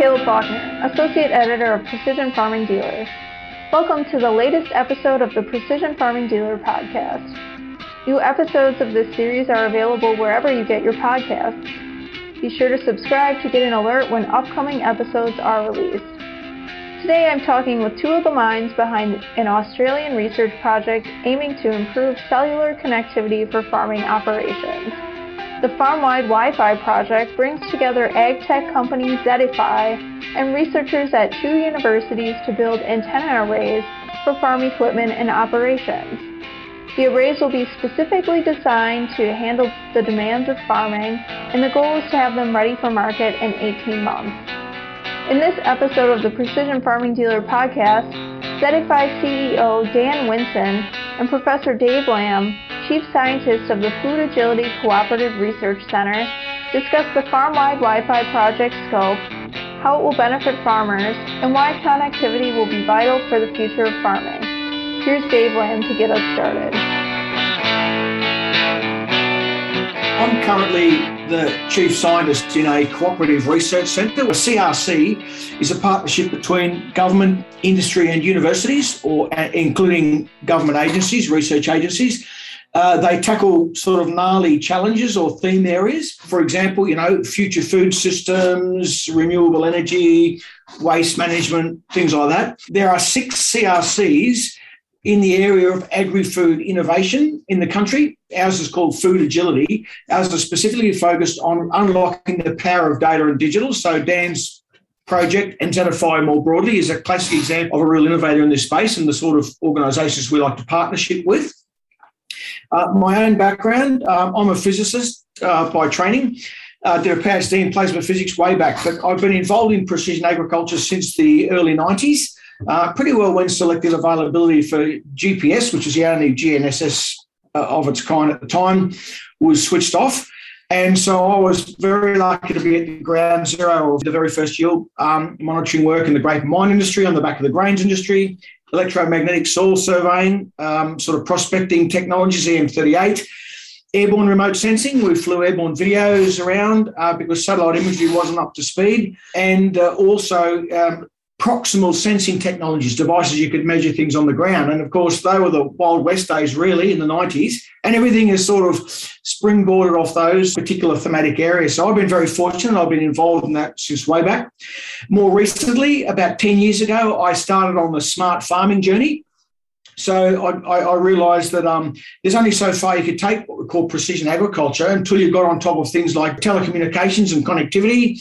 Caleb Paukner, Associate Editor of Precision Farming Dealer. Welcome to the latest episode of the Precision Farming Dealer podcast. New episodes of this series are available wherever you get your podcasts. Be sure to subscribe to get an alert when upcoming episodes are released. Today I'm talking with two of the minds behind an Australian research project aiming to improve cellular connectivity for farming operations. The farm-wide Wi-Fi project brings together ag tech company Zetifi and researchers at two universities to build antenna arrays for farm equipment and operations. The arrays will be specifically designed to handle the demands of farming, and the goal is to have them ready for market in 18 months. In this episode of the Precision Farming Dealer podcast, Zetifi CEO Dan Winson and Professor Dave Lamb Chief Scientist of the Food Agility Cooperative Research Center, discussed the farm-wide Wi-Fi project scope, how it will benefit farmers, and why connectivity will be vital for the future of farming. Here's Dave Lamb to get us started. I'm currently the Chief Scientist in a cooperative research centre. A CRC is a partnership between government, industry, and universities, or uh, including government agencies, research agencies. Uh, they tackle sort of gnarly challenges or theme areas. For example, you know, future food systems, renewable energy, waste management, things like that. There are six CRCs in the area of agri-food innovation in the country. Ours is called Food Agility. Ours is specifically focused on unlocking the power of data and digital. So Dan's project and Zetifi more broadly is a classic example of a real innovator in this space and the sort of organisations we like to partnership with. Uh, my own background, um, I'm a physicist uh, by training. Uh, did a PhD in plasma physics way back, but I've been involved in precision agriculture since the early 90s. Uh, pretty well when selective availability for GPS, which is the only GNSS uh, of its kind at the time, was switched off. And so I was very lucky to be at the ground zero of the very first yield um, monitoring work in the grape mine industry on the back of the grains industry, electromagnetic soil surveying, um, sort of prospecting technologies, EM38, airborne remote sensing. We flew airborne videos around uh, because satellite imagery wasn't up to speed, and uh, also um, proximal sensing technologies, devices you could measure things on the ground. And of course, they were the Wild West days, really, in the 90s. And everything is sort of springboarded off those particular thematic areas. So I've been very fortunate. I've been involved in that since way back. More recently, about 10 years ago, I started on the smart farming journey. So I, I, realised that um, there's only so far you could take what we call precision agriculture until you got on top of things like telecommunications and connectivity,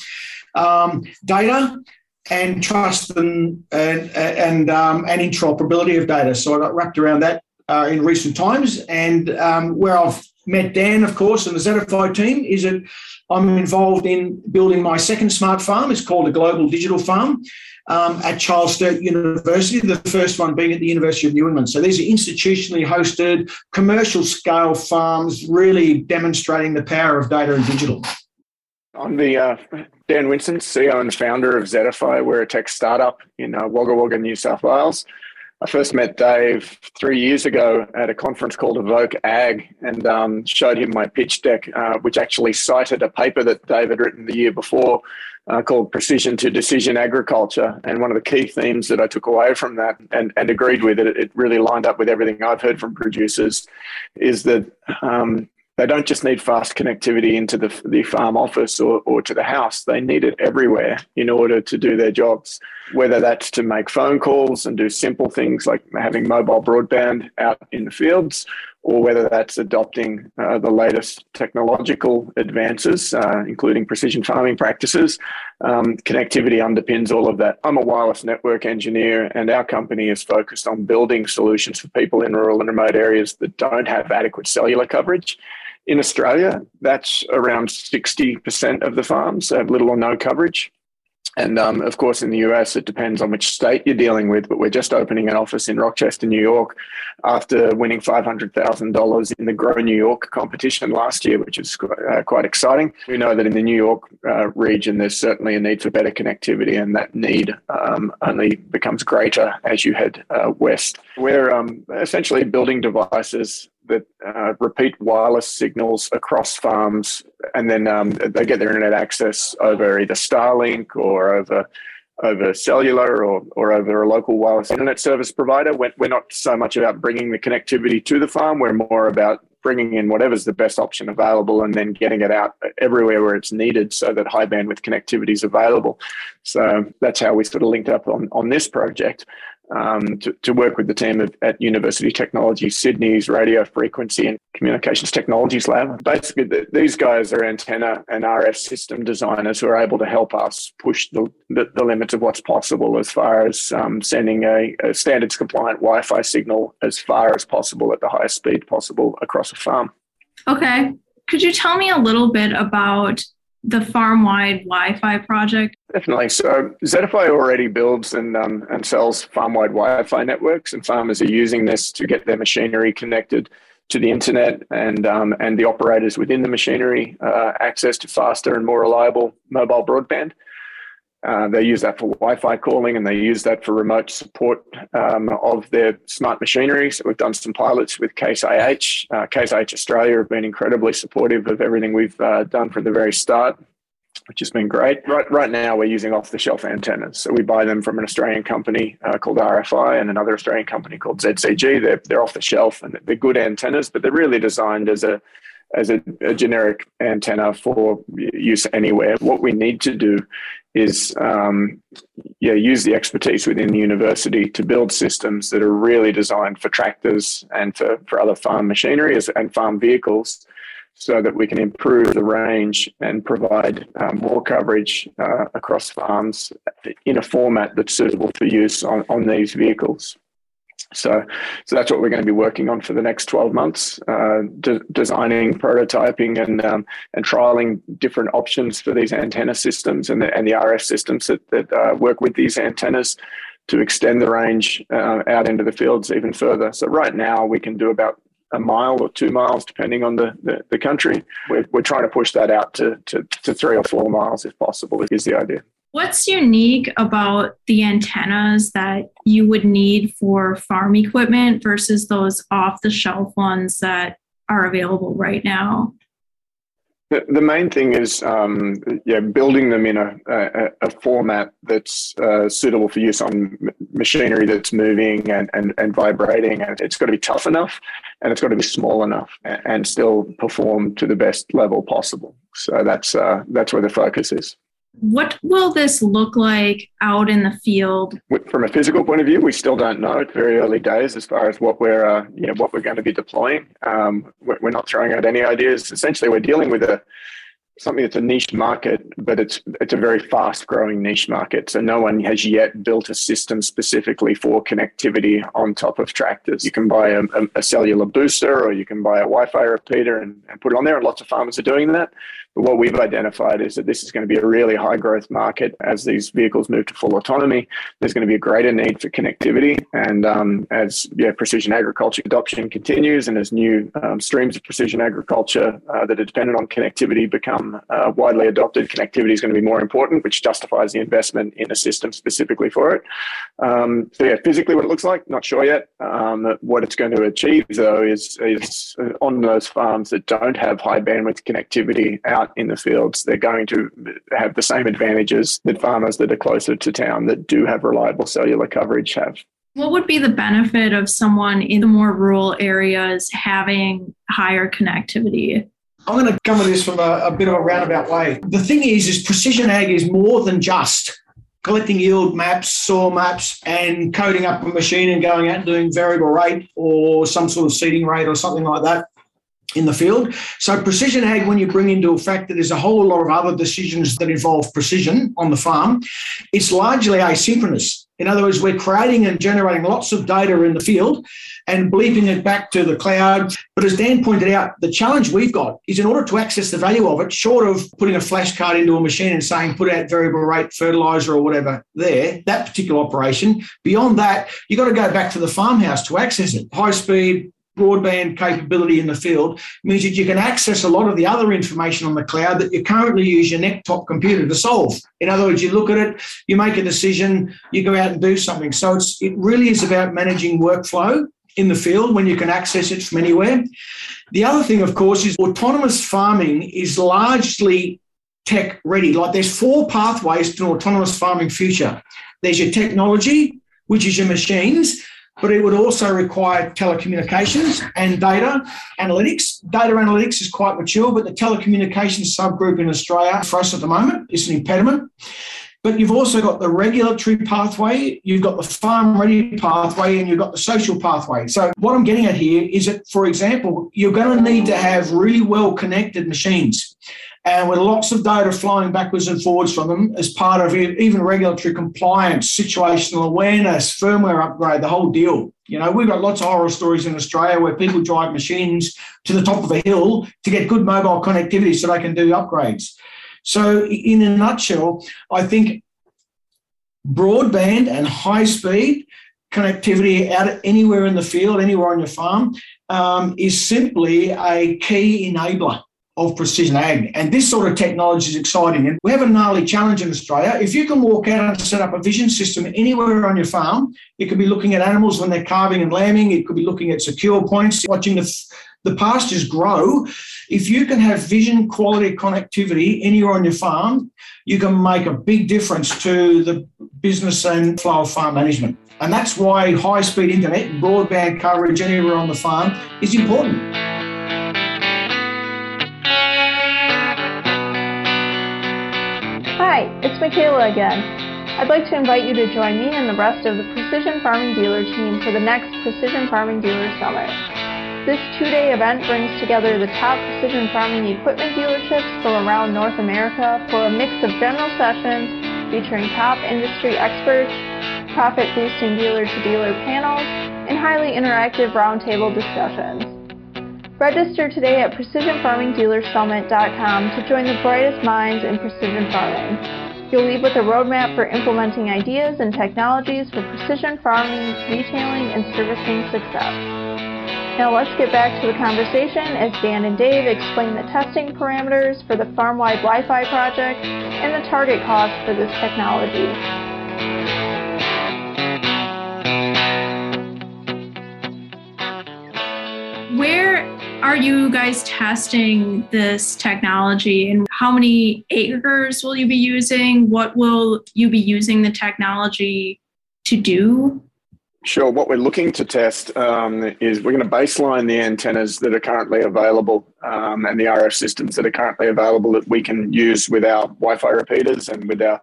um, data, and trust and and and, um, and interoperability of data. So I got wrapped around that uh, in recent times, and um, where I've met Dan, of course, and the Zetifi team is that I'm involved in building my second smart farm. It's called a global digital farm. Um, at Charles Sturt University, the first one being at the University of New England. So these are institutionally hosted, commercial scale farms, really demonstrating the power of data and digital. I'm the uh, Dan Winson, CEO and founder of Zetifi. We're a tech startup in uh, Wagga Wagga, New South Wales. I first met Dave three years ago at a conference called Evoke Ag and um, showed him my pitch deck, uh, which actually cited a paper that Dave had written the year before uh, called Precision to Decision Agriculture. And one of the key themes that I took away from that and, and agreed with it, it really lined up with everything I've heard from producers, is that um, they don't just need fast connectivity into the, the farm office or, or to the house. They need it everywhere in order to do their jobs, whether that's to make phone calls and do simple things like having mobile broadband out in the fields, or whether that's adopting uh, the latest technological advances, uh, including precision farming practices. Um, connectivity underpins all of that. I'm a wireless network engineer, and our company is focused on building solutions for people in rural and remote areas that don't have adequate cellular coverage. In Australia, that's around 60% of the farms have little or no coverage. And um, of course, in the US, it depends on which state you're dealing with. But we're just opening an office in Rochester, New York, after winning $500,000 in the Grow New York competition last year, which is uh, quite exciting. We know that in the New York uh, region, there's certainly a need for better connectivity, and that need um, only becomes greater as you head uh, west. We're um, essentially building devices that uh, repeat wireless signals across farms, and then um, they get their internet access over either Starlink or over over cellular or, or over a local wireless internet service provider. We're, we're not so much about bringing the connectivity to the farm. We're more about bringing in whatever's the best option available and then getting it out everywhere where it's needed so that high bandwidth connectivity is available. So that's how we sort of linked up on, on this project um, to, to work with the team at, at University Technology Sydney's Radio Frequency and Communications Technologies Lab. Basically, the, these guys are antenna and RF system designers who are able to help us push the, the, the limits of what's possible as far as um, sending a, a standards compliant Wi Fi signal as far as possible at the highest speed possible across a farm. Okay. Could you tell me a little bit about the farm wide Wi Fi project? Definitely. So Zetifi already builds and, um, and sells farm wide Wi Fi networks, and farmers are using this to get their machinery connected to the internet and, um, and the operators within the machinery uh, access to faster and more reliable mobile broadband. Uh, they use that for Wi-Fi calling, and they use that for remote support um, of their smart machinery. So we've done some pilots with Case IH. Uh, Case IH Australia have been incredibly supportive of everything we've uh, done from the very start, which has been great. Right, right now, we're using off-the-shelf antennas. So we buy them from an Australian company uh, called RFI and another Australian company called ZCG. They're, they're off the shelf and they're good antennas, but they're really designed as a as a, a, generic antenna for use anywhere. What we need to do is um, yeah, use the expertise within the university to build systems that are really designed for tractors and for, for other farm machinery and farm vehicles so that we can improve the range and provide um, more coverage uh, across farms in a format that's suitable for use on, on these vehicles. So, so that's what we're going to be working on for the next 12 months, uh, de- designing, prototyping, and um, and trialing different options for these antenna systems and the, and the RF systems that, that uh, work with these antennas to extend the range uh, out into the fields even further. So right now we can do about a mile or two miles, depending on the, the, the country. We're, we're trying to push that out to, to, to three or four miles if possible, is the idea. What's unique about the antennas that you would need for farm equipment versus those off the shelf ones that are available right now? The, the main thing is, um, yeah, building them in a, a, a format that's uh, suitable for use on machinery that's moving and, and, and vibrating. And it's got to be tough enough and it's got to be small enough and, still perform to the best level possible. So that's, uh, that's where the focus is. What will this look like out in the field? From a physical point of view, we still don't know. It's very early days as far as what we're, uh, you know, what we're going to be deploying. Um, we're not throwing out any ideas. Essentially, we're dealing with a something that's a niche market, but it's it's a very fast growing niche market. So no one has yet built a system specifically for connectivity on top of tractors. You can buy a, a cellular booster or you can buy a Wi-Fi repeater and, and put it on there, and lots of farmers are doing that. But what we've identified is that this is going to be a really high growth market as these vehicles move to full autonomy. There's going to be a greater need for connectivity. And um, as yeah, precision agriculture adoption continues and as new um, streams of precision agriculture uh, that are dependent on connectivity become uh, widely adopted, connectivity is going to be more important, which justifies the investment in a system specifically for it. Um, so, yeah, physically what it looks like, not sure yet. Um, what it's going to achieve, though, is, is on those farms that don't have high bandwidth connectivity out in the fields, they're going to have the same advantages that farmers that are closer to town that do have reliable cellular coverage have. What would be the benefit of someone in the more rural areas having higher connectivity? I'm going to come at this from a, a bit of a roundabout way. The thing is, is precision ag is more than just collecting yield maps, soil maps, and coding up a machine and going out and doing variable rate or some sort of seeding rate or something like that in the field. So precision ag, when you bring into effect that there's a whole lot of other decisions that involve precision on the farm, it's largely asynchronous. In other words, we're creating and generating lots of data in the field and bleeping it back to the cloud. But as Dan pointed out, the challenge we've got is in order to access the value of it, short of putting a flashcard into a machine and saying put out variable rate fertilizer or whatever there, that particular operation, beyond that, you've got to go back to the farmhouse to access it. High speed, broadband capability in the field means that you can access a lot of the other information on the cloud that you currently use your top computer to solve. In other words, you look at it, you make a decision, you go out and do something. So it's it really is about managing workflow in the field when you can access it from anywhere. The other thing, of course, is autonomous farming is largely tech ready. Like there's four pathways to an autonomous farming future. There's your technology, which is your machines, but it would also require telecommunications and data analytics. Data analytics is quite mature, but the telecommunications subgroup in Australia for us at the moment is an impediment. But you've also got the regulatory pathway, you've got the farm ready pathway, and you've got the social pathway. So, what I'm getting at here is that, for example, you're going to need to have really well connected machines and with lots of data flying backwards and forwards from them as part of even regulatory compliance, situational awareness, firmware upgrade, the whole deal. You know, we've got lots of horror stories in Australia where people drive machines to the top of a hill to get good mobile connectivity so they can do upgrades. So, in a nutshell, I think broadband and high speed connectivity out anywhere in the field, anywhere on your farm, um, is simply a key enabler of precision ag. And this sort of technology is exciting. And we have a gnarly challenge in Australia. If you can walk out and set up a vision system anywhere on your farm, it could be looking at animals when they're calving and lambing, it could be looking at secure points, watching the the pastures grow. If you can have vision quality connectivity anywhere on your farm, you can make a big difference to the business and flow of farm management. And that's why high speed internet, broadband coverage anywhere on the farm is important. Hi, it's Michaela again. I'd like to invite you to join me and the rest of the Precision Farming Dealer team for the next Precision Farming Dealer Summit. This two-day event brings together the top precision farming equipment dealerships from around North America for a mix of general sessions featuring top industry experts, profit-boosting dealer-to-dealer panels, and highly interactive roundtable discussions. Register today at precisionfarmingdealersummit.com to join the brightest minds in precision farming. You'll leave with a roadmap for implementing ideas and technologies for precision farming, retailing, and servicing success. Now let's get back to the conversation as Dan and Dave explain the testing parameters for the farm-wide Wi-Fi project and the target cost for this technology. Where are you guys testing this technology and how many acres will you be using? What will you be using the technology to do? Sure. What we're looking to test um, is we're going to baseline the antennas that are currently available um, and the RF systems that are currently available that we can use with our Wi-Fi repeaters and with our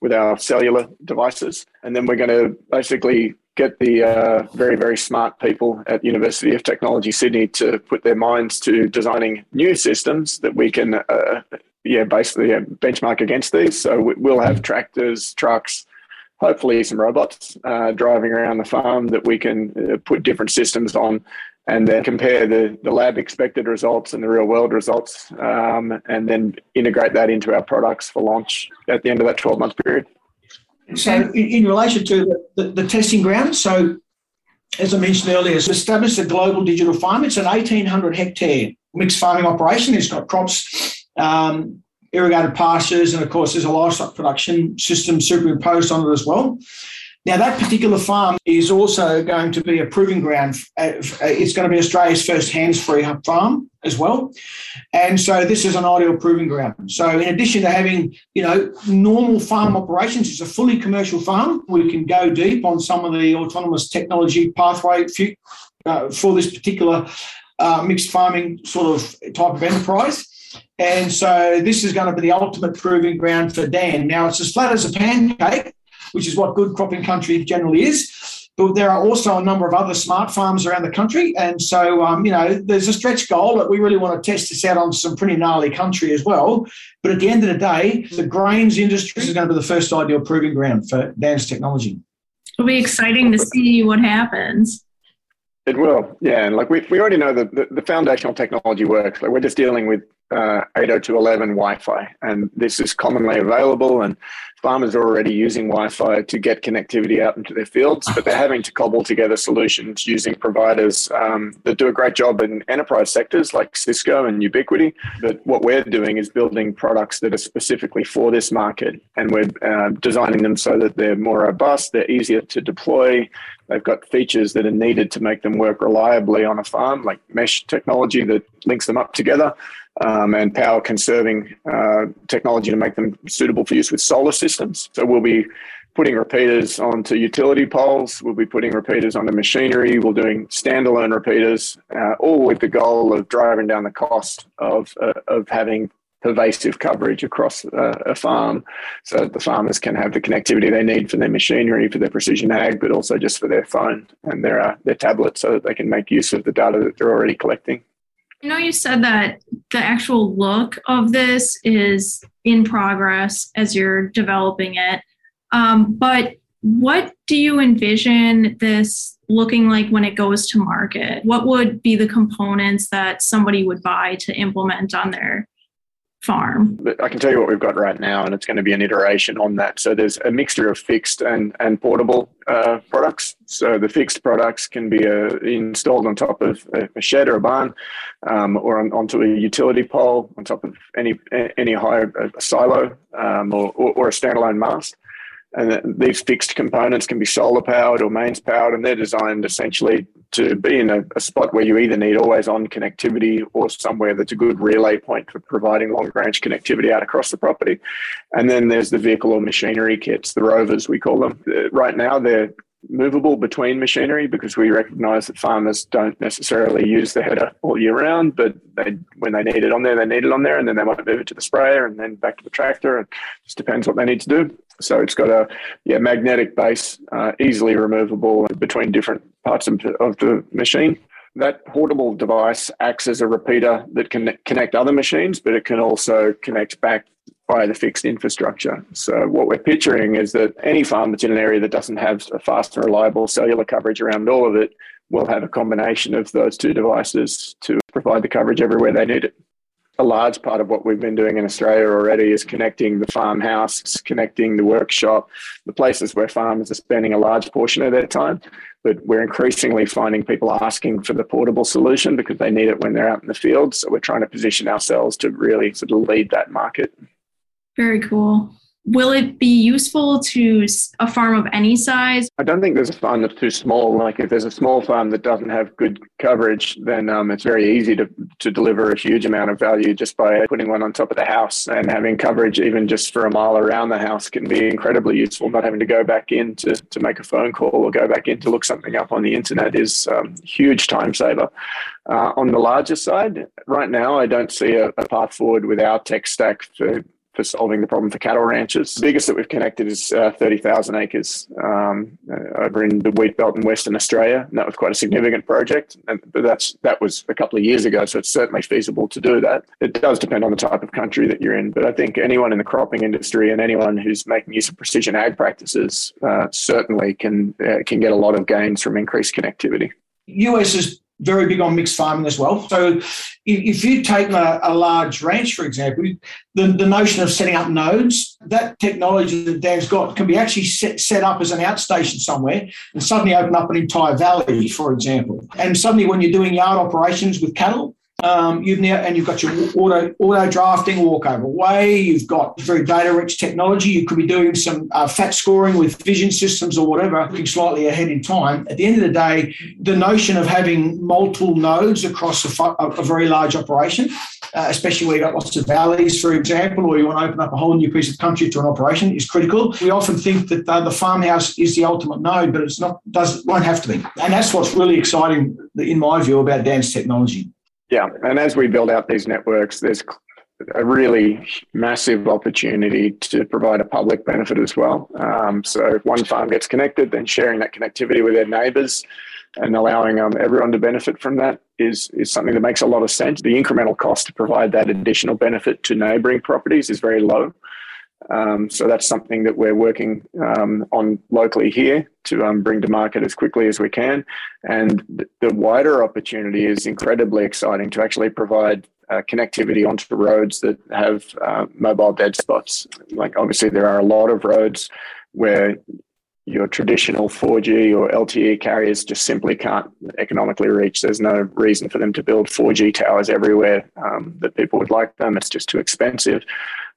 with our cellular devices, and then we're going to basically get the uh, very very smart people at University of Technology Sydney to put their minds to designing new systems that we can uh, yeah basically yeah, benchmark against these. So we'll have tractors, trucks hopefully some robots uh, driving around the farm that we can uh, put different systems on and then compare the, the lab expected results and the real world results um, and then integrate that into our products for launch at the end of that 12 month period. So, in, in relation to the, the, the, testing ground, so as I mentioned earlier, it's established a global digital farm. It's an 1,800 hectare mixed farming operation. It's got crops, um, irrigated pastures, and of course, there's a livestock production system superimposed on it as well. Now, that particular farm is also going to be a proving ground. Uh, it's going to be Australia's first hands-free farm as well, and so this is an ideal proving ground. So, in addition to having you know normal farm operations, it's a fully commercial farm. We can go deep on some of the autonomous technology pathway uh, for this particular uh, mixed farming sort of type of enterprise. And so this is going to be the ultimate proving ground for Dan. Now, it's as flat as a pancake, which is what good cropping country generally is. But there are also a number of other smart farms around the country. And so, um, you know, there's a stretch goal that we really want to test this out on some pretty gnarly country as well. But at the end of the day, the grains industry is going to be the first ideal proving ground for Dan's technology. It'll be exciting to see what happens. It will, yeah. And like we, we already know that the, the foundational technology works. Like we're just dealing with uh, 802.11 Wi-Fi, and this is commonly available. And farmers are already using Wi-Fi to get connectivity out into their fields, but they're having to cobble together solutions using providers um, that do a great job in enterprise sectors like Cisco and Ubiquiti. But what we're doing is building products that are specifically for this market, and we're uh, designing them so that they're more robust, they're easier to deploy, They've got features that are needed to make them work reliably on a farm, like mesh technology that links them up together, um, and power conserving uh, technology to make them suitable for use with solar systems. So we'll be putting repeaters onto utility poles. We'll be putting repeaters onto machinery. We're doing standalone repeaters, uh, all with the goal of driving down the cost of uh, of having pervasive coverage across a, a, farm so that the farmers can have the connectivity they need for their machinery, for their precision ag, but also just for their phone and their, uh, their tablet so that they can make use of the data that they're already collecting. I know you said that the actual look of this is in progress as you're developing it, um, but what do you envision this looking like when it goes to market? What would be the components that somebody would buy to implement on their farm. I can tell you what we've got right now, and it's going to be an iteration on that. So there's a mixture of fixed and, and portable uh, products. So the fixed products can be uh, installed on top of a, shed or a barn, um, or on, onto a utility pole, on top of any any high silo um, or, or, or a standalone mast. And these fixed components can be solar powered or mains powered, and they're designed essentially to be in a, a, spot where you either need always on connectivity or somewhere that's a good relay point for providing long range connectivity out across the property. And then there's the vehicle or machinery kits, the rovers, we call them. Uh, right now, they're movable between machinery because we recognize that farmers don't necessarily use the header all year round, but they, when they need it on there, they need it on there, and then they might move it to the sprayer and then back to the tractor. It just depends what they need to do. So it's got a yeah magnetic base, uh, easily removable between different parts of, of the machine. That portable device acts as a repeater that can connect other machines, but it can also connect back by the fixed infrastructure. So what we're picturing is that any farm that's in an area that doesn't have a fast and reliable cellular coverage around all of it will have a combination of those two devices to provide the coverage everywhere they need it a large part of what we've been doing in Australia already is connecting the farmhouse, connecting the workshop, the places where farmers are spending a large portion of their time. But we're increasingly finding people asking for the portable solution because they need it when they're out in the field. So we're trying to position ourselves to really sort of lead that market. Very cool will it be useful to a farm of any size? I don't think there's a farm that's too small. Like if there's a small farm that doesn't have good coverage, then um, it's very easy to, to deliver a huge amount of value just by putting one on top of the house and having coverage even just for a mile around the house can be incredibly useful. Not having to go back in to, to make a phone call or go back in to look something up on the internet is um, huge time saver. Uh, on the larger side, right now, I don't see a, a path forward with our tech stack for for solving the problem for cattle ranchers. The biggest that we've connected is uh, 30,000 acres um, uh, over in the wheat belt in Western Australia. And that was quite a significant project. And, that's, that was a couple of years ago, so it's certainly feasible to do that. It does depend on the type of country that you're in. But I think anyone in the cropping industry and anyone who's making use of precision ag practices uh, certainly can, uh, can get a lot of gains from increased connectivity. US is very big on mixed farming as well. So if, you take a, a, large ranch, for example, the, the notion of setting up nodes, that technology that Dan's got can be actually set, set up as an outstation somewhere and suddenly open up an entire valley, for example. And suddenly when you're doing yard operations with cattle, um, you've now and you've got your auto auto drafting walkover weigh. You've got very data rich technology. You could be doing some uh, fat scoring with vision systems or whatever, looking slightly ahead in time. At the end of the day, the notion of having multiple nodes across a, a very large operation, uh, especially where you've got lots of valleys, for example, or you want to open up a whole new piece of country to an operation, is critical. We often think that uh, the farmhouse is the ultimate node, but it's not. Does won't have to be, and that's what's really exciting, in my view, about Dan's technology. Yeah, and as we build out these networks, there's a really massive opportunity to provide a public benefit as well. Um, so if one farm gets connected, then sharing that connectivity with their neighbours and allowing um, everyone to benefit from that is, is something that makes a lot of sense. The incremental cost to provide that additional benefit to neighbouring properties is very low. Um, so that's something that we're working um, on locally here to um, bring to market as quickly as we can. And the wider opportunity is incredibly exciting to actually provide uh, connectivity onto roads that have uh, mobile dead spots. Like obviously, there are a lot of roads where your traditional 4G or LTE carriers just simply can't economically reach. There's no reason for them to build 4G towers everywhere um, that people would like them. It's just too expensive.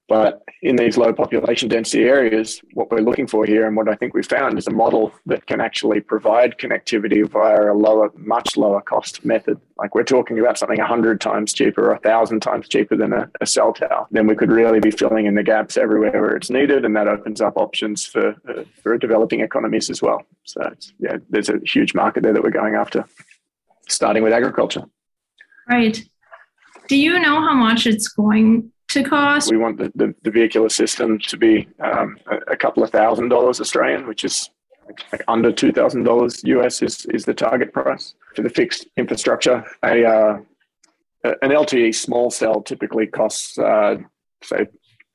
But in these low population density areas, what we're looking for here and what I think we found is a model that can actually provide connectivity via a lower, much lower cost method. Like we're talking about something 100 times cheaper or 1,000 times cheaper than a, a cell tower. Then we could really be filling in the gaps everywhere where it's needed, and that opens up options for, uh, for developing economies as well. So, yeah, there's a huge market there that we're going after, starting with agriculture. Right. Do you know how much it's going to cost? We want the, the, the vehicular system to be um, a, a, couple of thousand dollars Australian, which is like under two thousand dollars US is is the target price for the fixed infrastructure. A uh, an LTE small cell typically costs uh, say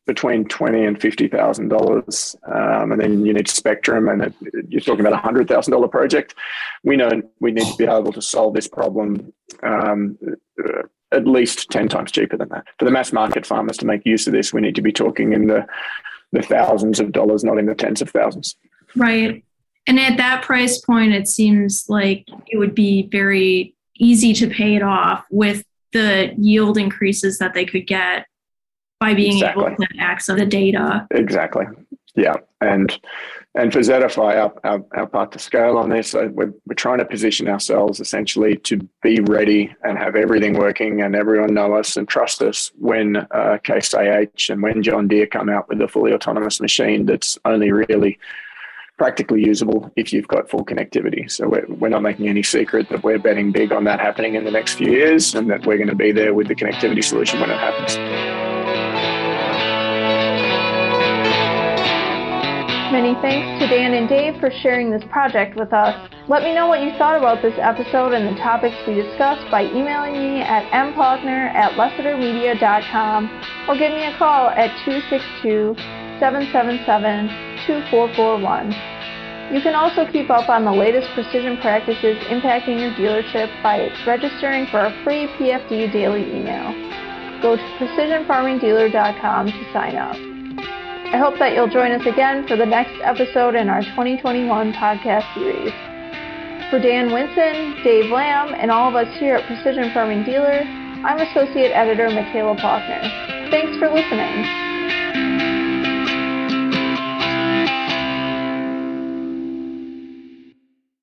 between twenty and fifty thousand um, dollars, and then you need spectrum, and it, you're talking about a hundred thousand dollar project. We know we need to be able to solve this problem um, at least 10 times cheaper than that. For the mass market farmers to make use of this, we need to be talking in the, the thousands of dollars, not in the tens of thousands. Right. And at that price point, it seems like it would be very easy to pay it off with the yield increases that they could get by being exactly. able to access the data. Exactly. Yeah. And and for Zetifi, our, our, our, part to scale on this, we're, we're trying to position ourselves essentially to be ready and have everything working and everyone know us and trust us when uh, Case IH and when John Deere come out with a fully autonomous machine that's only really practically usable if you've got full connectivity. So we're, we're not making any secret that we're betting big on that happening in the next few years and that we're going to be there with the connectivity solution when it happens. Many thanks to Dan and Dave for sharing this project with us. Let me know what you thought about this episode and the topics we discussed by emailing me at mpaukner at lessitermedia.com or give me a call at 262-777-2441. You can also keep up on the latest precision practices impacting your dealership by registering for our free PFD daily email. Go to precisionfarmingdealer.com to sign up. I hope that you'll join us again for the next episode in our 2021 podcast series. For Dan Winson, Dave Lamb, and all of us here at Precision Farming Dealer, I'm Associate Editor Michaela Paukner. Thanks for listening.